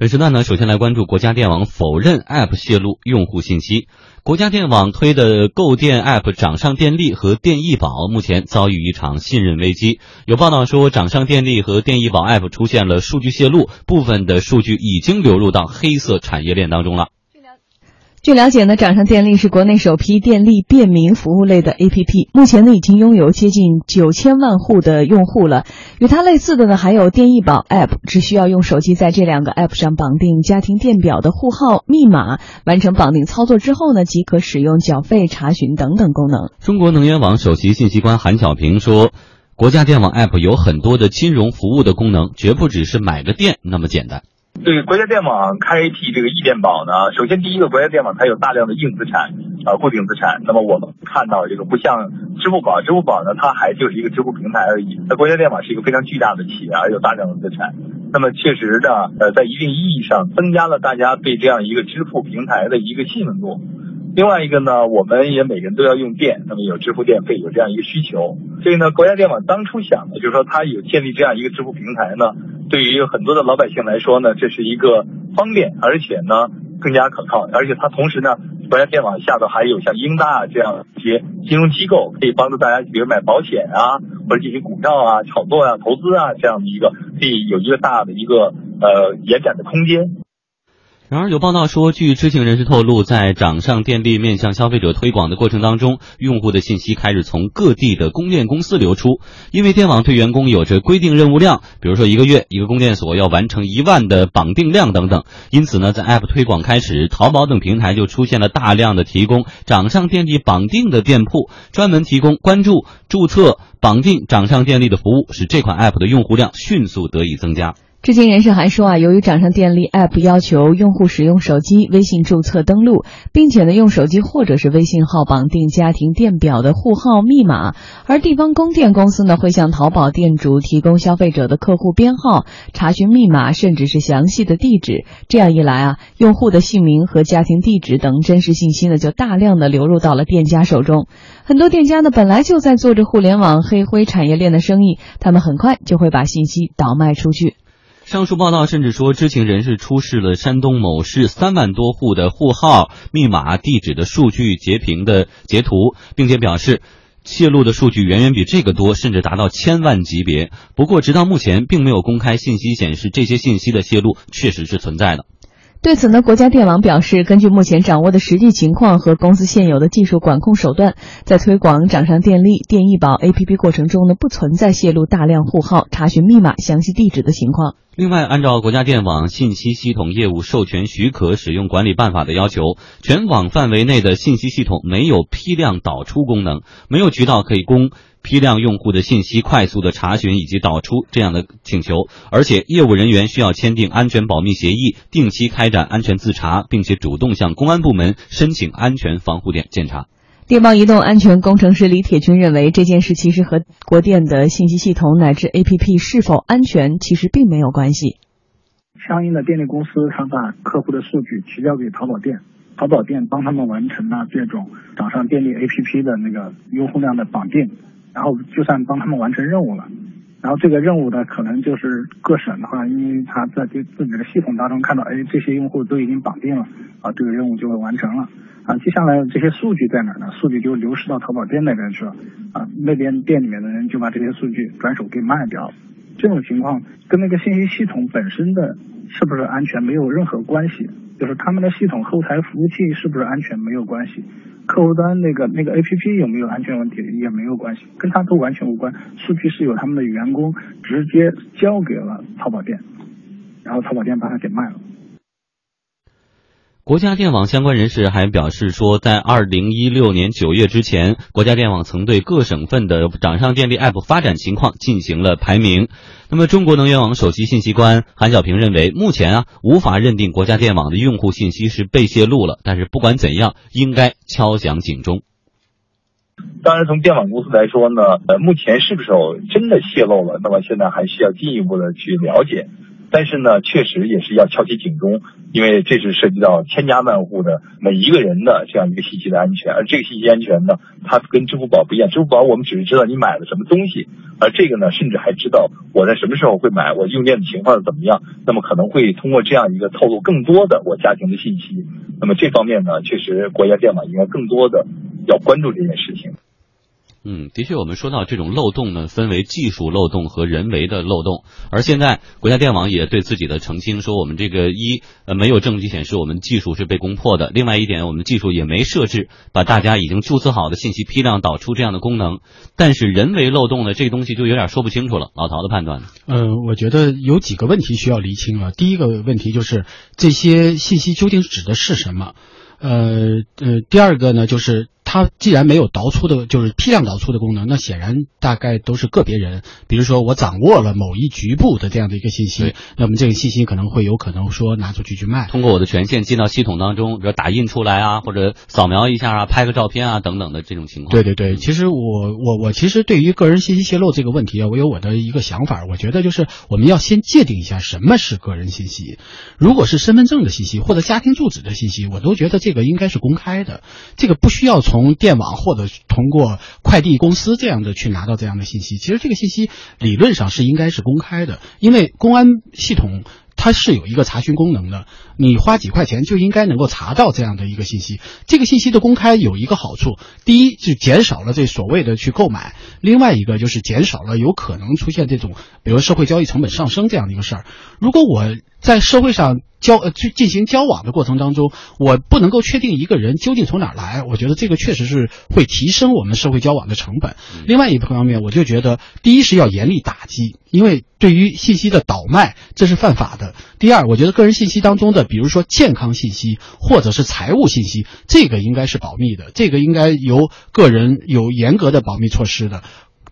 本时段呢，首先来关注国家电网否认 App 泄露用户信息。国家电网推的购电 App 掌上电力和电易宝目前遭遇一场信任危机。有报道说，掌上电力和电易宝 App 出现了数据泄露，部分的数据已经流入到黑色产业链当中了。据了解呢，掌上电力是国内首批电力便民服务类的 APP，目前呢已经拥有接近九千万户的用户了。与它类似的呢，还有电易宝 App，只需要用手机在这两个 App 上绑定家庭电表的户号密码，完成绑定操作之后呢，即可使用缴费、查询等等功能。中国能源网首席信息官韩晓平说，国家电网 App 有很多的金融服务的功能，绝不只是买个电那么简单。对国家电网开辟这个易电宝呢，首先第一个，国家电网它有大量的硬资产，啊，固定资产。那么我们看到这个不像支付宝，支付宝呢它还就是一个支付平台而已。那国家电网是一个非常巨大的企业，而有大量的资产。那么确实呢，呃，在一定意义上增加了大家对这样一个支付平台的一个信任度。另外一个呢，我们也每个人都要用电，那么有支付电费，有这样一个需求。所以呢，国家电网当初想的就是说，它有建立这样一个支付平台呢，对于很多的老百姓来说呢，这是一个方便，而且呢更加可靠。而且它同时呢，国家电网下头还有像英大这样一些金融机构，可以帮助大家，比如买保险啊，或者进行股票啊、炒作啊、投资啊这样的一个，可以有一个大的一个呃延展的空间。然而，有报道说，据知情人士透露，在掌上电力面向消费者推广的过程当中，用户的信息开始从各地的供电公司流出。因为电网对员工有着规定任务量，比如说一个月一个供电所要完成一万的绑定量等等。因此呢，在 App 推广开始，淘宝等平台就出现了大量的提供掌上电力绑定的店铺，专门提供关注、注册、绑定掌上电力的服务，使这款 App 的用户量迅速得以增加。知情人士还说啊，由于掌上电力 App 要求用户使用手机微信注册登录，并且呢用手机或者是微信号绑定家庭电表的户号密码，而地方供电公司呢会向淘宝店主提供消费者的客户编号、查询密码，甚至是详细的地址。这样一来啊，用户的姓名和家庭地址等真实信息呢就大量的流入到了店家手中。很多店家呢本来就在做着互联网黑灰产业链的生意，他们很快就会把信息倒卖出去。上述报道甚至说，知情人士出示了山东某市三万多户的户号、密码、地址的数据截屏的截图，并且表示，泄露的数据远远比这个多，甚至达到千万级别。不过，直到目前，并没有公开信息显示这些信息的泄露确实是存在的。对此呢，国家电网表示，根据目前掌握的实际情况和公司现有的技术管控手段，在推广掌上电力、电易宝 APP 过程中呢，不存在泄露大量户号、查询密码、详细地址的情况。另外，按照国家电网信息系统业务授权许可使用管理办法的要求，全网范围内的信息系统没有批量导出功能，没有渠道可以供。批量用户的信息快速的查询以及导出这样的请求，而且业务人员需要签订安全保密协议，定期开展安全自查，并且主动向公安部门申请安全防护点检查。电报移动安全工程师李铁军认为，这件事其实和国电的信息系统乃至 APP 是否安全其实并没有关系。相应的电力公司，他把客户的数据提交给淘宝店，淘宝店帮他们完成了这种掌上电力 APP 的那个用户量的绑定。然后就算帮他们完成任务了，然后这个任务呢，可能就是各省的话，因为他在对自己的系统当中看到，哎，这些用户都已经绑定了，啊，这个任务就会完成了，啊，接下来这些数据在哪呢？数据就流失到淘宝店那边去了，啊，那边店里面的人就把这些数据转手给卖掉了。这种情况跟那个信息系统本身的是不是安全没有任何关系，就是他们的系统后台服务器是不是安全没有关系。客户端那个那个 A P P 有没有安全问题也没有关系，跟他都完全无关。数据是由他们的员工直接交给了淘宝店，然后淘宝店把它给卖了。国家电网相关人士还表示说，在二零一六年九月之前，国家电网曾对各省份的掌上电力 App 发展情况进行了排名。那么，中国能源网首席信息官韩晓平认为，目前啊无法认定国家电网的用户信息是被泄露了，但是不管怎样，应该敲响警钟。当然，从电网公司来说呢，呃，目前是不是真的泄露了？那么现在还需要进一步的去了解。但是呢，确实也是要敲起警钟，因为这是涉及到千家万户的每一个人的这样一个信息的安全。而这个信息安全呢，它跟支付宝不一样。支付宝我们只是知道你买了什么东西，而这个呢，甚至还知道我在什么时候会买，我用电的情况怎么样。那么可能会通过这样一个透露更多的我家庭的信息。那么这方面呢，确实国家电网应该更多的要关注这件事情。嗯，的确，我们说到这种漏洞呢，分为技术漏洞和人为的漏洞。而现在国家电网也对自己的澄清说，我们这个一呃没有证据显示我们技术是被攻破的。另外一点，我们技术也没设置把大家已经注册好的信息批量导出这样的功能。但是人为漏洞呢，这个东西就有点说不清楚了。老陶的判断呢？嗯，我觉得有几个问题需要厘清啊。第一个问题就是这些信息究竟指的是什么？呃呃，第二个呢就是。它既然没有导出的，就是批量导出的功能，那显然大概都是个别人，比如说我掌握了某一局部的这样的一个信息，那么这个信息可能会有可能说拿出去去卖，通过我的权限进到系统当中，比如打印出来啊，或者扫描一下啊，拍个照片啊等等的这种情况。对对对，其实我我我其实对于个人信息泄露这个问题啊，我有我的一个想法，我觉得就是我们要先界定一下什么是个人信息，如果是身份证的信息或者家庭住址的信息，我都觉得这个应该是公开的，这个不需要从。从电网或者通过快递公司这样的去拿到这样的信息，其实这个信息理论上是应该是公开的，因为公安系统它是有一个查询功能的，你花几块钱就应该能够查到这样的一个信息。这个信息的公开有一个好处，第一是减少了这所谓的去购买，另外一个就是减少了有可能出现这种比如社会交易成本上升这样的一个事儿。如果我在社会上。交呃去进行交往的过程当中，我不能够确定一个人究竟从哪儿来，我觉得这个确实是会提升我们社会交往的成本。另外一方面，我就觉得第一是要严厉打击，因为对于信息的倒卖这是犯法的。第二，我觉得个人信息当中的，比如说健康信息或者是财务信息，这个应该是保密的，这个应该由个人有严格的保密措施的。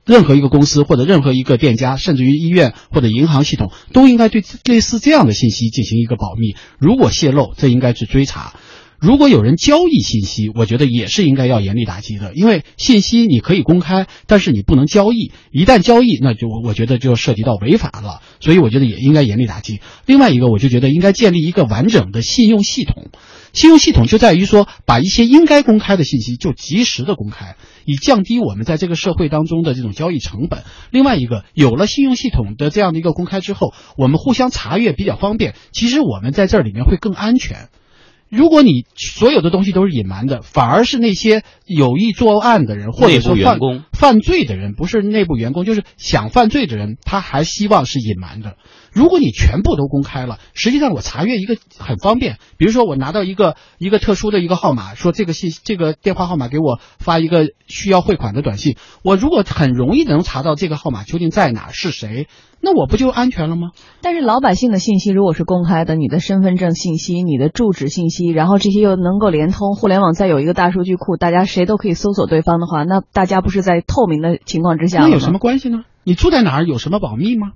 任何一个公司或者任何一个店家，甚至于医院或者银行系统，都应该对类似这样的信息进行一个保密。如果泄露，这应该去追查。如果有人交易信息，我觉得也是应该要严厉打击的。因为信息你可以公开，但是你不能交易。一旦交易，那就我觉得就涉及到违法了。所以我觉得也应该严厉打击。另外一个，我就觉得应该建立一个完整的信用系统。信用系统就在于说，把一些应该公开的信息就及时的公开，以降低我们在这个社会当中的这种交易成本。另外一个，有了信用系统的这样的一个公开之后，我们互相查阅比较方便。其实我们在这里面会更安全。如果你所有的东西都是隐瞒的，反而是那些有意作案的人，或者说犯犯罪的人，不是内部员工，就是想犯罪的人，他还希望是隐瞒的。如果你全部都公开了，实际上我查阅一个很方便。比如说，我拿到一个一个特殊的一个号码，说这个信这个电话号码给我发一个需要汇款的短信，我如果很容易能查到这个号码究竟在哪是谁，那我不就安全了吗？但是老百姓的信息如果是公开的，你的身份证信息、你的住址信息，然后这些又能够连通互联网，再有一个大数据库，大家谁都可以搜索对方的话，那大家不是在透明的情况之下那有什么关系呢？你住在哪儿有什么保密吗？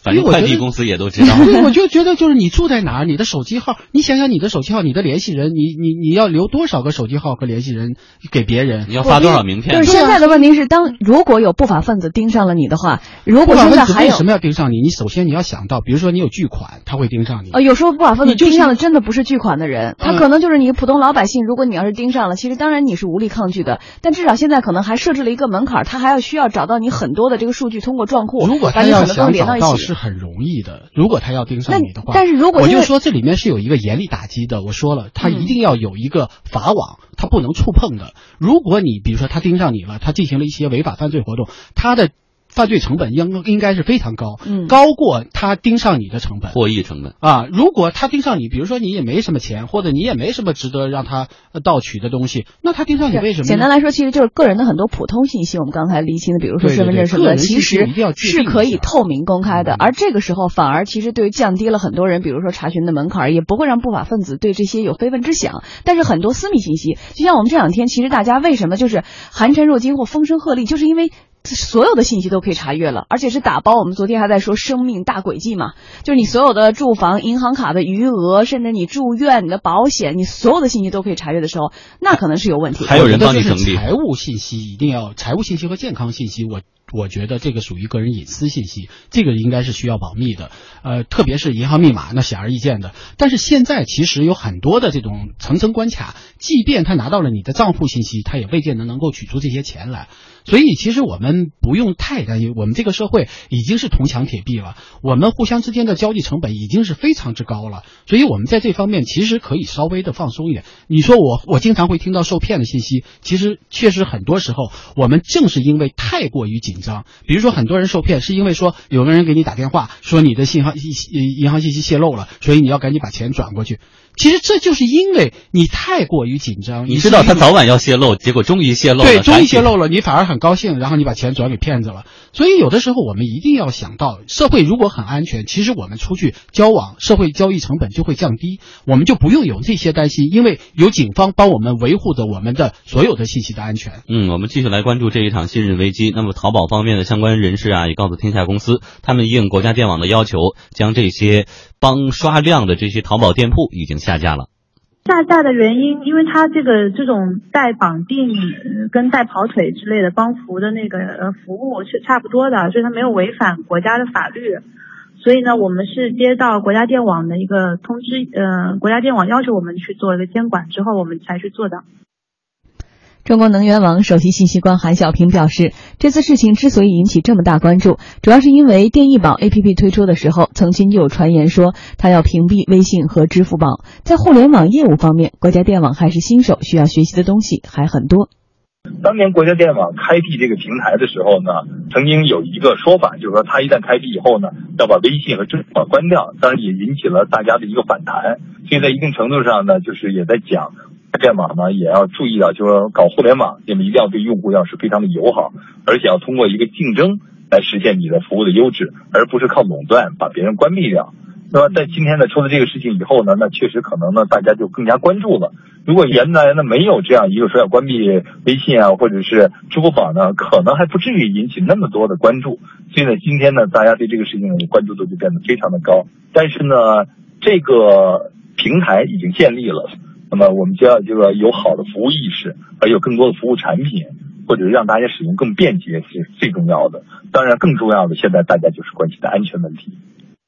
反正快递公司也都知道。对，我就觉得就是你住在哪儿，你的手机号，你想想你的手机号，你的联系人，你你你要留多少个手机号和联系人给别人？你要发多少名片？就是现在的问题是，当如果有不法分子盯上了你的话，如果现在还有为什么要盯上你？你首先你要想到，比如说你有巨款，他会盯上你。呃，有时候不法分子盯上的真的不是巨款的人，他可能就是你普通老百姓。如果你要是盯上了，其实当然你是无力抗拒的，但至少现在可能还设置了一个门槛，他还要需要找到你很多的这个数据，通过账户如果把你可能都连到一起。是很容易的。如果他要盯上你的话，但是如果我就说这里面是有一个严厉打击的。我说了，他一定要有一个法网，他不能触碰的。如果你比如说他盯上你了，他进行了一些违法犯罪活动，他的。犯罪成本应应该是非常高，嗯，高过他盯上你的成本，获益成本啊。如果他盯上你，比如说你也没什么钱，或者你也没什么值得让他盗取的东西，那他盯上你为什么？简单来说，其实就是个人的很多普通信息，我们刚才厘清的，比如说身份证什么的，其实是可以透明公开的。而这个时候，反而其实对于降低了很多人，比如说查询的门槛，也不会让不法分子对这些有非分之想。但是很多私密信息，就像我们这两天，其实大家为什么就是寒蝉若惊或风声鹤唳，就是因为。所有的信息都可以查阅了，而且是打包。我们昨天还在说生命大轨迹嘛，就是你所有的住房、银行卡的余额，甚至你住院、你的保险，你所有的信息都可以查阅的时候，那可能是有问题。还有人帮你整理财务信息，一定要财务信息和健康信息。我我觉得这个属于个人隐私信息，这个应该是需要保密的。呃，特别是银行密码，那显而易见的。但是现在其实有很多的这种层层关卡，即便他拿到了你的账户信息，他也未见得能够取出这些钱来。所以其实我们不用太担心，我们这个社会已经是铜墙铁壁了，我们互相之间的交际成本已经是非常之高了。所以我们在这方面其实可以稍微的放松一点。你说我我经常会听到受骗的信息，其实确实很多时候我们正是因为太过于紧张，比如说很多人受骗是因为说有个人给你打电话说你的信号银银行信息泄露了，所以你要赶紧把钱转过去。其实这就是因为你太过于紧张，你知道他早晚要泄露，结果终于泄露了，对，终于泄露了，你反而很高兴，然后你把钱转给骗子了。所以有的时候我们一定要想到，社会如果很安全，其实我们出去交往，社会交易成本就会降低，我们就不用有这些担心，因为有警方帮我们维护着我们的所有的信息的安全。嗯，我们继续来关注这一场信任危机。那么淘宝方面的相关人士啊，也告诉天下公司，他们应国家电网的要求，将这些帮刷量的这些淘宝店铺已经下架了。下架的原因，因为它这个这种带绑定跟带跑腿之类的帮扶的那个呃服务是差不多的，所以它没有违反国家的法律。所以呢，我们是接到国家电网的一个通知，呃，国家电网要求我们去做一个监管之后，我们才去做的。中国能源网首席信息官韩小平表示，这次事情之所以引起这么大关注，主要是因为电易宝 APP 推出的时候，曾经就有传言说他要屏蔽微信和支付宝。在互联网业务方面，国家电网还是新手，需要学习的东西还很多。当年国家电网开辟这个平台的时候呢，曾经有一个说法，就是说它一旦开辟以后呢，要把微信和支付宝关掉，当然也引起了大家的一个反弹。所以在一定程度上呢，就是也在讲。电网呢也要注意到，就是说搞互联网，你们一定要对用户要是非常的友好，而且要通过一个竞争来实现你的服务的优质，而不是靠垄断把别人关闭掉。那么在今天呢出了这个事情以后呢，那确实可能呢大家就更加关注了。如果原来呢没有这样一个说要关闭微信啊或者是支付宝呢，可能还不至于引起那么多的关注。所以呢今天呢大家对这个事情的关注度就变得非常的高。但是呢这个平台已经建立了。那么我们就要这个有好的服务意识，而有更多的服务产品，或者让大家使用更便捷是最重要的。当然，更重要的现在大家就是关心的安全问题。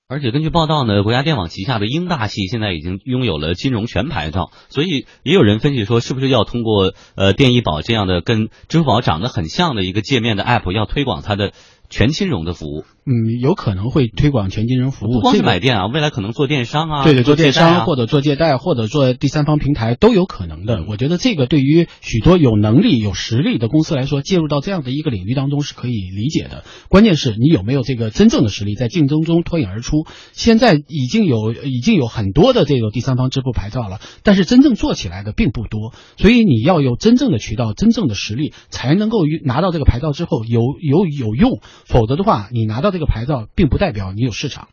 而且根据报道呢，国家电网旗下的英大系现在已经拥有了金融全牌照，所以也有人分析说，是不是要通过呃电医宝这样的跟支付宝长得很像的一个界面的 app，要推广它的全金融的服务。嗯，有可能会推广全金融服务，不光是买电啊，未来可能做电商啊，对对，做电商或者做借贷或者做第三方平台都有可能的。我觉得这个对于许多有能力、有实力的公司来说，介入到这样的一个领域当中是可以理解的。关键是你有没有这个真正的实力，在竞争中脱颖而出。现在已经有已经有很多的这个第三方支付牌照了，但是真正做起来的并不多。所以你要有真正的渠道、真正的实力，才能够拿到这个牌照之后有有有用。否则的话，你拿到这个牌照并不代表你有市场。